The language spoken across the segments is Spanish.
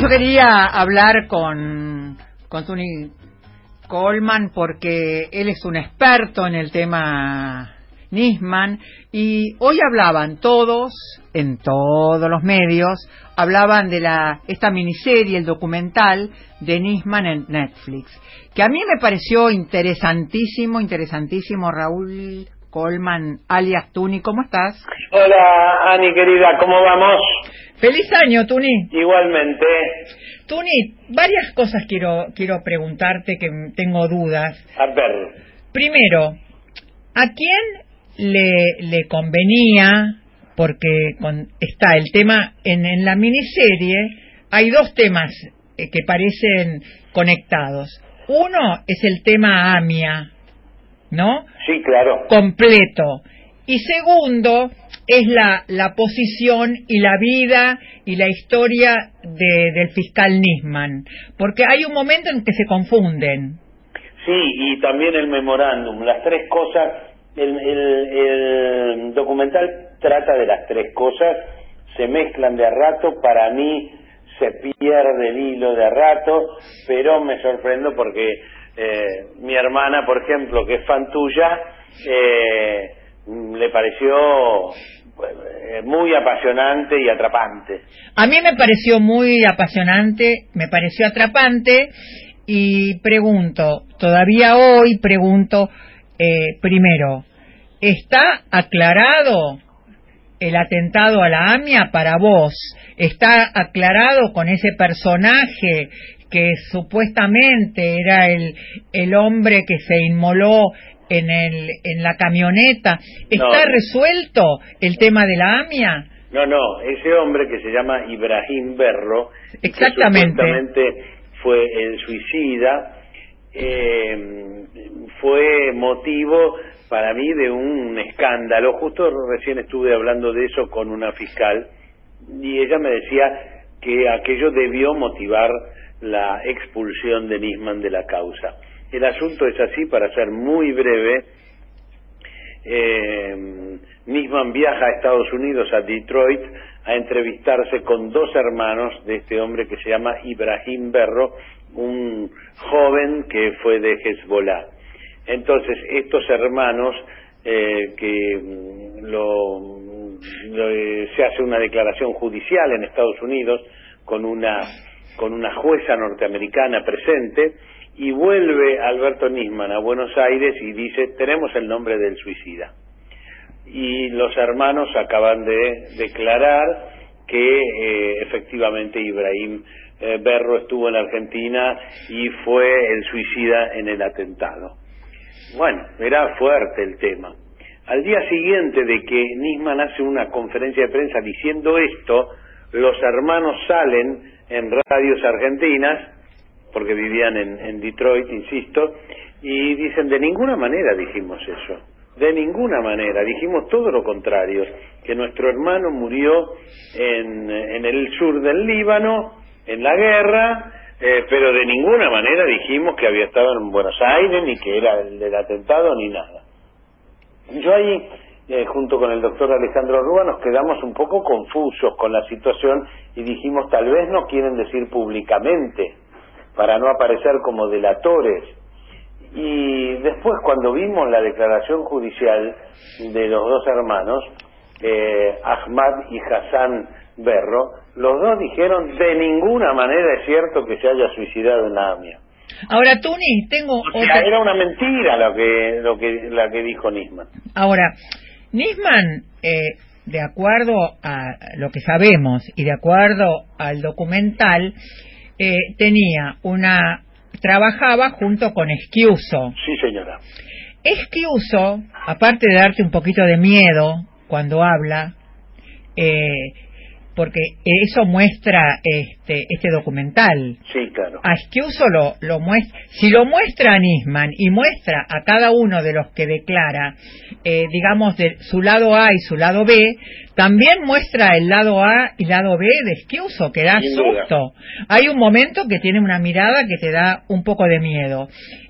yo quería hablar con, con Tony Coleman porque él es un experto en el tema Nisman y hoy hablaban todos, en todos los medios, hablaban de la esta miniserie, el documental de Nisman en Netflix, que a mí me pareció interesantísimo, interesantísimo, Raúl Coleman, alias Tuni, ¿cómo estás? Hola, Ani querida, ¿cómo vamos? Feliz año, Tuni. Igualmente. Tuni, varias cosas quiero quiero preguntarte que tengo dudas. A ver. Primero, ¿a quién le, le convenía, porque con, está el tema en, en la miniserie, hay dos temas eh, que parecen conectados. Uno es el tema AMIA, ¿no? Sí, claro. Completo. Y segundo es la, la posición y la vida y la historia de, del fiscal Nisman, porque hay un momento en que se confunden. Sí, y también el memorándum, las tres cosas el, el, documental trata de las tres cosas, se mezclan de a rato, para mí se pierde el hilo de a rato, pero me sorprendo porque eh, mi hermana, por ejemplo, que es fan tuya, eh, le pareció muy apasionante y atrapante. A mí me pareció muy apasionante, me pareció atrapante y pregunto, todavía hoy pregunto, eh, primero, ¿está aclarado el atentado a la AMIA para vos? ¿Está aclarado con ese personaje que supuestamente era el, el hombre que se inmoló en, el, en la camioneta? ¿Está resuelto el tema de la AMIA? No, no, ese hombre que se llama Ibrahim Berro, Exactamente. fue el suicida, eh, fue motivo para mí de un escándalo. Justo recién estuve hablando de eso con una fiscal y ella me decía que aquello debió motivar la expulsión de Nisman de la causa. El asunto es así, para ser muy breve, eh, Nisman viaja a Estados Unidos, a Detroit, a entrevistarse con dos hermanos de este hombre que se llama Ibrahim Berro, un joven que fue de Hezbollah. Entonces, estos hermanos eh, que lo, eh, se hace una declaración judicial en Estados Unidos con una con una jueza norteamericana presente y vuelve Alberto Nisman a Buenos Aires y dice tenemos el nombre del suicida y los hermanos acaban de declarar que eh, efectivamente Ibrahim eh, Berro estuvo en Argentina y fue el suicida en el atentado. Bueno, era fuerte el tema. Al día siguiente de que Nisman hace una conferencia de prensa diciendo esto, los hermanos salen en radios argentinas, porque vivían en, en Detroit, insisto, y dicen, de ninguna manera dijimos eso, de ninguna manera, dijimos todo lo contrario, que nuestro hermano murió en, en el sur del Líbano, en la guerra, eh, pero de ninguna manera dijimos que había estado en Buenos Aires, ni que era el del atentado, ni nada. Yo ahí, eh, junto con el doctor Alejandro Rúa, nos quedamos un poco confusos con la situación y dijimos, tal vez no quieren decir públicamente, para no aparecer como delatores. Y después, cuando vimos la declaración judicial de los dos hermanos, eh, Ahmad y Hassan Berro, los dos dijeron de ninguna manera es cierto que se haya suicidado en la AMIA. Ahora, Tuni, tengo Era una mentira lo que, lo que, la que dijo Nisman. Ahora, Nisman, eh, de acuerdo a lo que sabemos y de acuerdo al documental, eh, tenía una... trabajaba junto con Esquiuso. Sí, señora. Esquiuso, aparte de darte un poquito de miedo cuando habla, eh, porque eso muestra este, este documental. Sí, claro. A lo, lo muestra, si lo muestra a Nisman y muestra a cada uno de los que declara, eh, digamos, de su lado A y su lado B, también muestra el lado A y lado B de Esquiuso, que da susto. Hay un momento que tiene una mirada que te da un poco de miedo.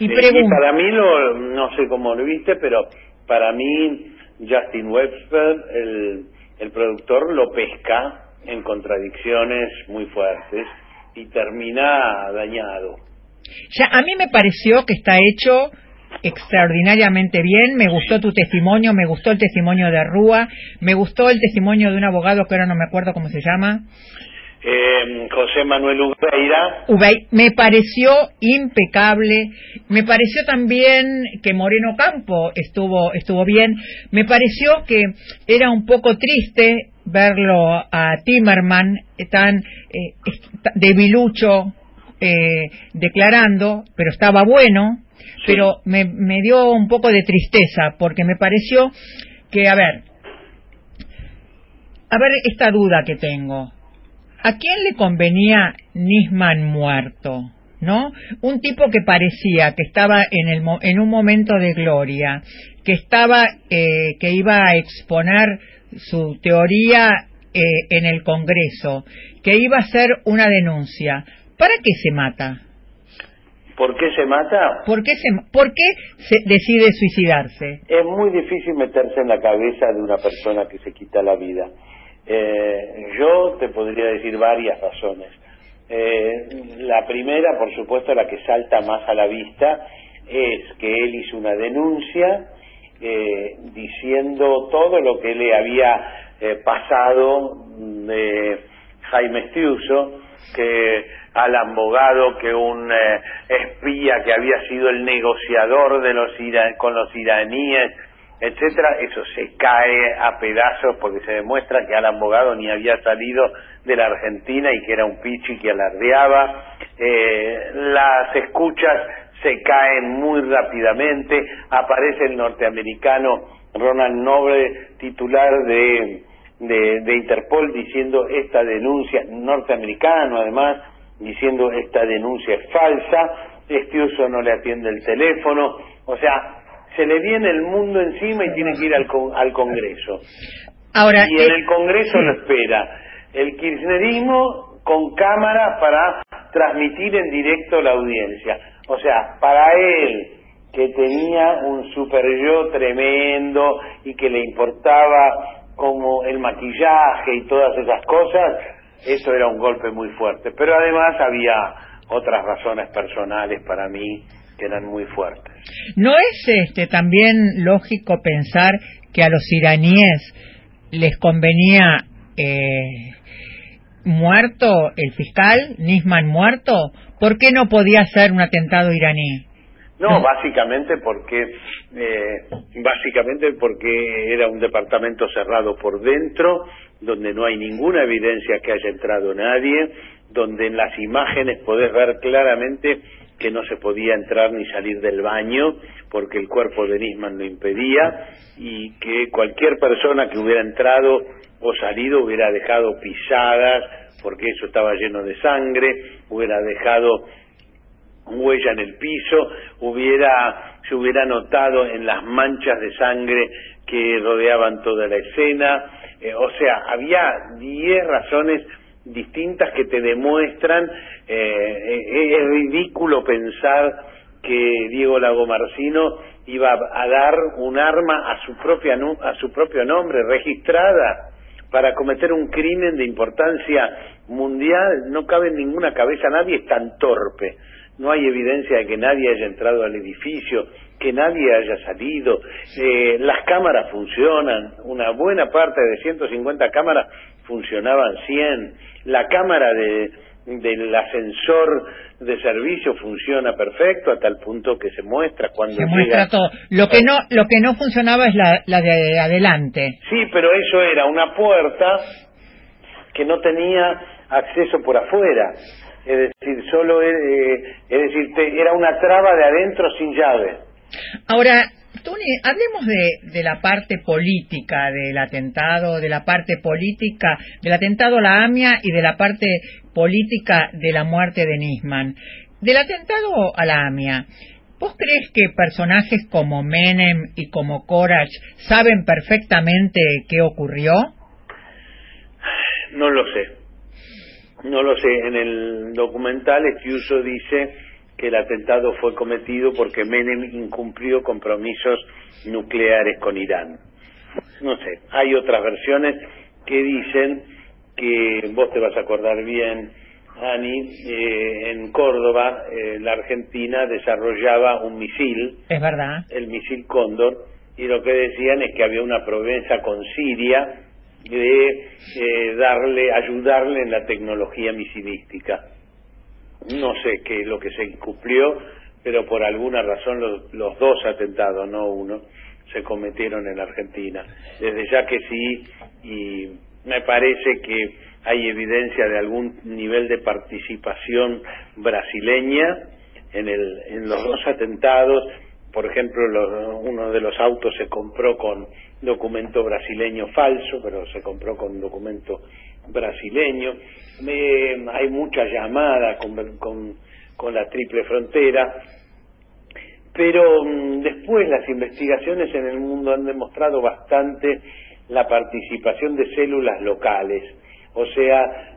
Y, para mí, lo, no sé cómo lo viste, pero para mí Justin Webster, el, el productor, lo pesca en contradicciones muy fuertes y termina dañado. Ya, a mí me pareció que está hecho extraordinariamente bien, me gustó tu testimonio, me gustó el testimonio de Rúa, me gustó el testimonio de un abogado que ahora no me acuerdo cómo se llama. Eh, José Manuel Ubeira. me pareció impecable, me pareció también que Moreno Campo estuvo, estuvo bien, me pareció que era un poco triste verlo a Timerman tan eh, debilucho eh, declarando, pero estaba bueno, pero me, me dio un poco de tristeza porque me pareció que, a ver, a ver esta duda que tengo. ¿A quién le convenía Nisman muerto? ¿No? Un tipo que parecía que estaba en, el, en un momento de gloria, que estaba, eh, que iba a exponer su teoría eh, en el Congreso, que iba a hacer una denuncia. ¿Para qué se mata? ¿Por qué se mata? ¿Por qué, se, ¿Por qué se decide suicidarse? Es muy difícil meterse en la cabeza de una persona que se quita la vida. Eh, yo te podría decir varias razones. Eh, la primera, por supuesto, la que salta más a la vista, es que él hizo una denuncia eh, diciendo todo lo que le había pasado de Jaime Estiuso, que al abogado, que un espía que había sido el negociador de los con los iraníes etcétera, eso se cae a pedazos porque se demuestra que Alan Bogado ni había salido de la Argentina y que era un pichi que alardeaba. Eh, las escuchas se caen muy rápidamente. Aparece el norteamericano Ronald Noble, titular de, de, de Interpol, diciendo esta denuncia, norteamericano además, diciendo esta denuncia es falsa. Este uso no le atiende el teléfono. O sea, se le viene el mundo encima y tiene que ir al, al Congreso. Ahora, y en eh, el Congreso lo espera el kirchnerismo con cámara para transmitir en directo la audiencia. O sea, para él, que tenía un super yo tremendo y que le importaba como el maquillaje y todas esas cosas, eso era un golpe muy fuerte. Pero además había otras razones personales para mí que eran muy fuertes. ¿No es este también lógico pensar que a los iraníes les convenía eh, muerto el fiscal, Nisman muerto? ¿Por qué no podía ser un atentado iraní? No, básicamente porque eh, básicamente porque era un departamento cerrado por dentro, donde no hay ninguna evidencia que haya entrado nadie, donde en las imágenes podés ver claramente que no se podía entrar ni salir del baño porque el cuerpo de Nisman lo impedía y que cualquier persona que hubiera entrado o salido hubiera dejado pisadas porque eso estaba lleno de sangre, hubiera dejado huella en el piso, hubiera se hubiera notado en las manchas de sangre que rodeaban toda la escena, eh, o sea, había diez razones distintas que te demuestran, eh, eh, es ridículo pensar que Diego Lagomarcino iba a dar un arma a su propia a su propio nombre registrada para cometer un crimen de importancia mundial no cabe en ninguna cabeza nadie es tan torpe. No hay evidencia de que nadie haya entrado al edificio que nadie haya salido. Eh, las cámaras funcionan una buena parte de 150 cámaras funcionaban 100 la cámara de, del ascensor de servicio funciona perfecto hasta el punto que se muestra cuando se muestra todo. Lo que no lo que no funcionaba es la, la de adelante. Sí pero eso era una puerta que no tenía acceso por afuera. Es decir solo eh, es decir era una traba de adentro sin llave. Ahora Tony, hablemos de, de, la parte política del atentado, de la parte política del atentado a la AMIA y de la parte política de la muerte de Nisman. Del atentado a la AMIA, ¿vos crees que personajes como Menem y como Korach saben perfectamente qué ocurrió? No lo sé. No lo sé. En el documental Estiuso dice que el atentado fue cometido porque Menem incumplió compromisos nucleares con Irán. No sé, hay otras versiones que dicen que vos te vas a acordar bien Ani, eh, en Córdoba, eh, la Argentina desarrollaba un misil. Es verdad. El misil Cóndor. Y lo que decían es que había una promesa con Siria de eh, darle, ayudarle en la tecnología misilística. No sé qué es lo que se cumplió, pero por alguna razón los, los dos atentados, no uno, se cometieron en Argentina. Desde ya que sí, y me parece que hay evidencia de algún nivel de participación brasileña en, el, en los dos atentados. Por ejemplo, uno de los autos se compró con documento brasileño falso, pero se compró con documento brasileño. hay mucha llamada con, con, la triple frontera, pero mm, después las investigaciones en el mundo han demostrado bastante la participación de células locales. O sea,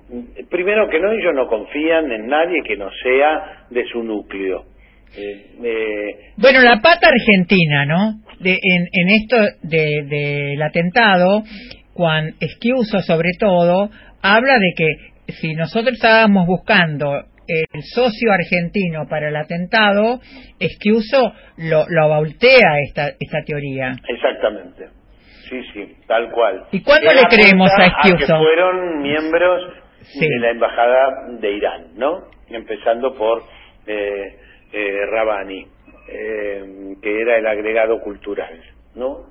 primero que no, ellos no confían en nadie que no sea de su núcleo. Eh, eh, bueno, la pata argentina, ¿no? De, en, en esto del de, atentado, Juan Esquiuso sobre todo, habla de que si nosotros estábamos buscando el socio argentino para el atentado, Esquiuso lo, lo voltea esta, esta teoría. Exactamente. Sí, sí, tal cual. ¿Y cuándo le creemos a Esquiuso? que fueron miembros de la embajada de Irán, ¿no? Empezando por eh, eh, Rabani, eh, que era el agregado cultural, ¿no?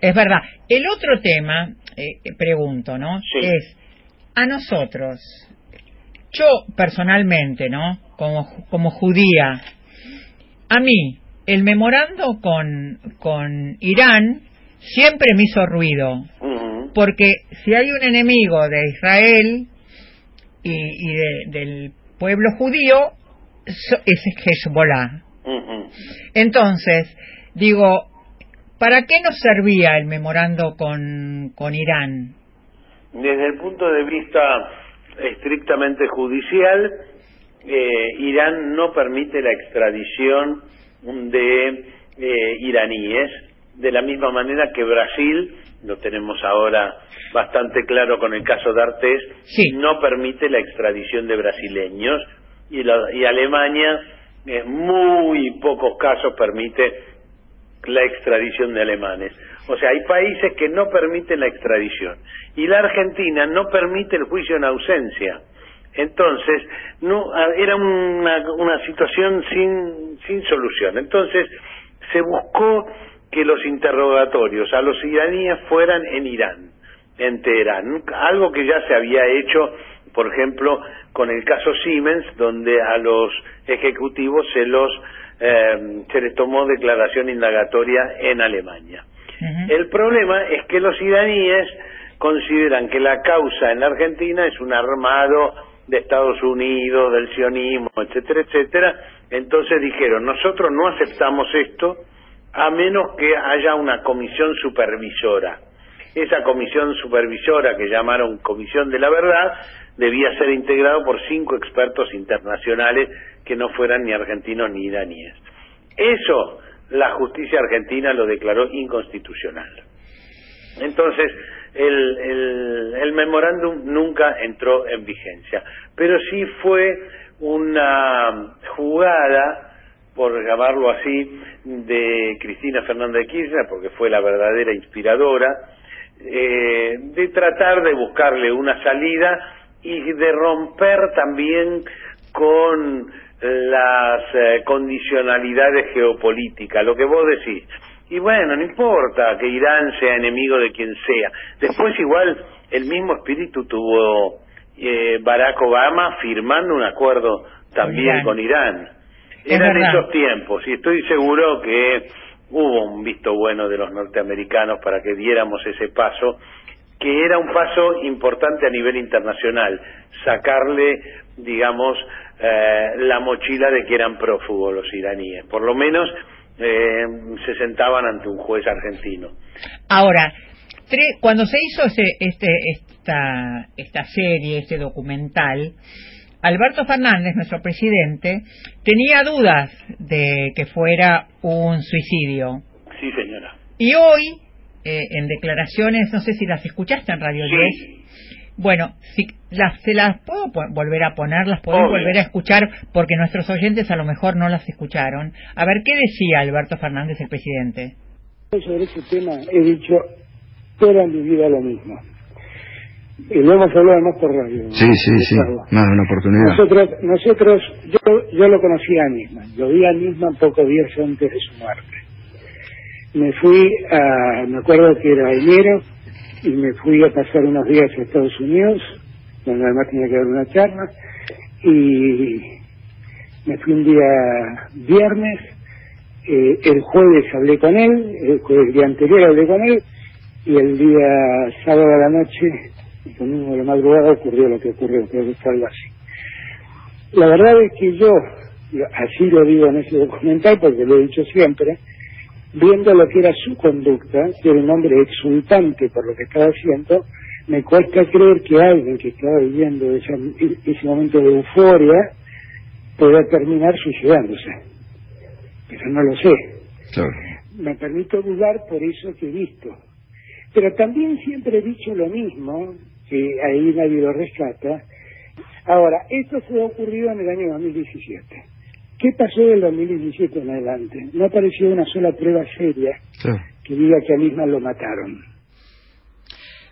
Es verdad. El otro tema, eh, pregunto, ¿no? Es, a nosotros, yo personalmente, ¿no? Como, como judía, a mí, el memorando con, con Irán siempre me hizo ruido. Porque si hay un enemigo de Israel y, y del pueblo judío, es Hezbollah. Entonces, digo, ¿para qué nos servía el memorando con, con Irán? Desde el punto de vista estrictamente judicial, eh, Irán no permite la extradición de eh, iraníes, de la misma manera que Brasil, lo tenemos ahora bastante claro con el caso de Artés, no permite la extradición de brasileños y, y Alemania en muy pocos casos permite la extradición de alemanes. O sea, hay países que no permiten la extradición y la Argentina no permite el juicio en ausencia. Entonces, no era una, una situación sin, sin solución. Entonces, se buscó que los interrogatorios a los iraníes fueran en Irán, en Teherán, algo que ya se había hecho, por ejemplo, con el caso Siemens, donde a los ejecutivos se los eh, se les tomó declaración indagatoria en Alemania. El problema es que los iraníes consideran que la causa en la Argentina es un armado de Estados Unidos, del sionismo, etcétera, etcétera. Entonces dijeron, nosotros no aceptamos esto a menos que haya una comisión supervisora. Esa comisión supervisora que llamaron Comisión de la Verdad debía ser integrado por cinco expertos internacionales que no fueran ni argentinos ni iraníes. Eso la justicia argentina lo declaró inconstitucional. Entonces, el, el, el memorándum nunca entró en vigencia, pero sí fue una jugada, por llamarlo así, de Cristina Fernández de Kirchner, porque fue la verdadera inspiradora, eh, de tratar de buscarle una salida y de romper también con las eh, condicionalidades geopolíticas, lo que vos decís. Y bueno, no importa que Irán sea enemigo de quien sea. Después igual el mismo espíritu tuvo eh, Barack Obama firmando un acuerdo también con Irán. Eran esos tiempos y estoy seguro que hubo un visto bueno de los norteamericanos para que diéramos ese paso que era un paso importante a nivel internacional, sacarle, digamos, eh, la mochila de que eran prófugos los iraníes. Por lo menos eh, se sentaban ante un juez argentino. Ahora, cuando se hizo ese, este, esta, esta serie, este documental, Alberto Fernández, nuestro presidente, tenía dudas de que fuera un suicidio. Sí, señora. Y hoy eh, en declaraciones, no sé si las escuchaste en Radio 10, Bueno, si las, se las puedo volver a poner, las puedo volver a escuchar, porque nuestros oyentes a lo mejor no las escucharon. A ver, ¿qué decía Alberto Fernández, el presidente? Sobre ese tema he dicho toda mi vida lo mismo. Y lo hemos hablado además por radio. Sí, sí, sí. No, una oportunidad. Nosotros, nosotros yo, yo lo conocí a Nisman. Lo vi a Nisman pocos días antes de su muerte. Me fui a, me acuerdo que era enero, y me fui a pasar unos días a Estados Unidos, donde además tenía que dar una charla, y me fui un día viernes, eh, el jueves hablé con él, el, jueves, día anterior hablé con él, y el día sábado a la noche, el domingo de la madrugada, ocurrió lo que ocurrió, creo que fue algo así. La verdad es que yo, así lo digo en ese documental, porque lo he dicho siempre, viendo lo que era su conducta, que era un hombre exultante por lo que estaba haciendo, me cuesta creer que alguien que estaba viviendo ese, ese momento de euforia pueda terminar suicidándose. Pero no lo sé. Me permito dudar por eso que he visto. Pero también siempre he dicho lo mismo, que ahí nadie lo rescata. Ahora, esto se ha ocurrido en el año 2017 ¿Qué pasó del 2017 en adelante? No apareció una sola prueba seria que diga que a misma lo mataron.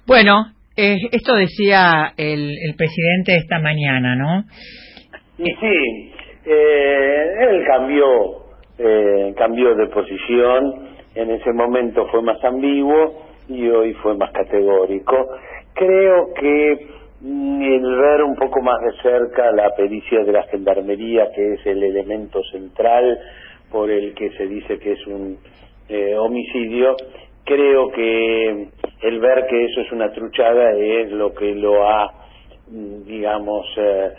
Bueno, eh, esto decía el, presidente esta mañana, ¿no? Y sí, eh, él cambió, eh, cambió de posición, en ese momento fue más ambiguo y hoy fue más categórico. Creo que el ver un poco más de cerca la pericia de la gendarmería, que es el elemento central por el que se dice que es un eh, homicidio, creo que el ver que eso es una truchada es lo que lo ha, digamos, eh,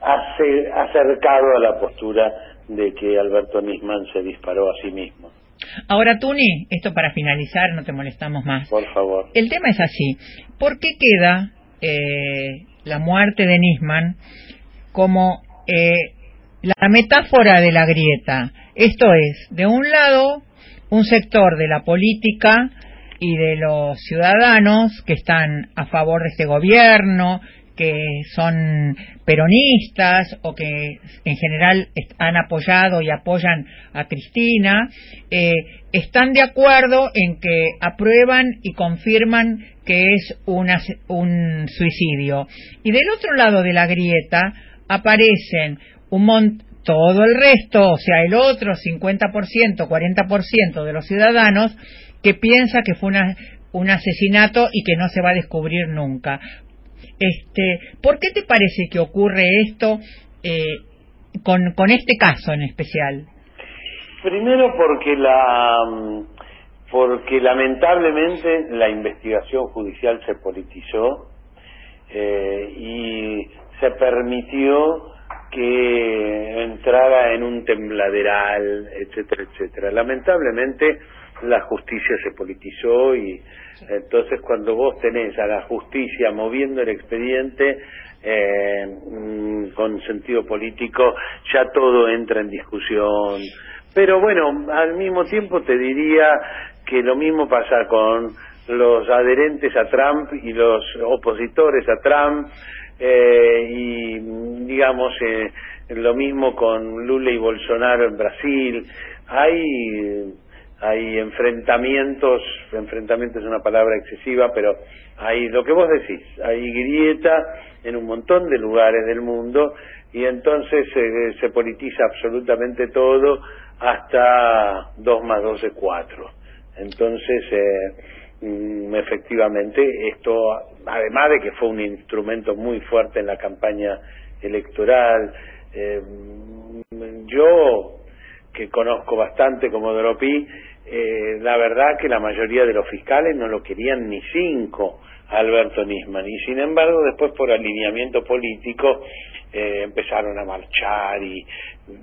acercado a la postura de que Alberto Nisman se disparó a sí mismo. Ahora, Tuni, esto para finalizar, no te molestamos más. Por favor. El tema es así. ¿Por qué queda eh, la muerte de Nisman como eh, la metáfora de la grieta. Esto es, de un lado, un sector de la política y de los ciudadanos que están a favor de este gobierno, que son peronistas o que en general han apoyado y apoyan a Cristina, eh, están de acuerdo en que aprueban y confirman que es un suicidio. Y del otro lado de la grieta aparecen un todo el resto, o sea, el otro 50%, 40% de los ciudadanos que piensa que fue un asesinato y que no se va a descubrir nunca. Este, ¿Por qué te parece que ocurre esto eh, con, este caso en especial? Primero porque la porque lamentablemente la investigación judicial se politizó eh, y se permitió que entrara en un tembladeral, etcétera, etcétera. Lamentablemente la justicia se politizó y entonces cuando vos tenés a la justicia moviendo el expediente eh, mm, con sentido político, ya todo entra en discusión. Pero bueno, al mismo tiempo te diría que lo mismo pasa con los adherentes a Trump y los opositores a Trump eh, y digamos eh, lo mismo con Lula y Bolsonaro en Brasil. Hay hay enfrentamientos, enfrentamiento es una palabra excesiva, pero hay lo que vos decís, hay grieta en un montón de lugares del mundo y entonces eh, se politiza absolutamente todo hasta 2 más 2 es 4. Entonces, eh, mm, efectivamente, esto, además de que fue un instrumento muy fuerte en la campaña electoral, eh, yo que conozco bastante como Dropy, eh, la verdad que la mayoría de los fiscales no lo querían ni cinco a Alberto Nisman. Y sin embargo después por alineamiento político eh, empezaron a marchar y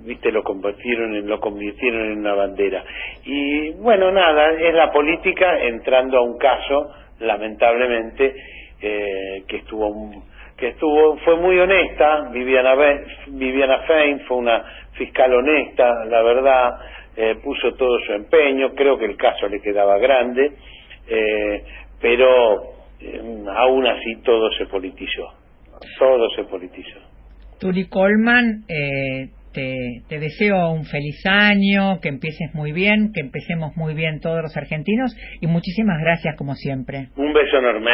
viste lo convirtieron en lo convirtieron en una bandera. Y bueno nada es la política entrando a un caso lamentablemente eh, que estuvo que estuvo fue muy honesta Viviana Viviana Fein fue una fiscal honesta la verdad eh, puso todo su empeño, creo que el caso le quedaba grande, eh, pero eh, aún así todo se politizó, todo se politizó. Turi Coleman, eh, te, te, deseo un feliz año, que empieces muy bien, que empecemos muy bien todos los argentinos y muchísimas gracias como siempre. Un beso enorme.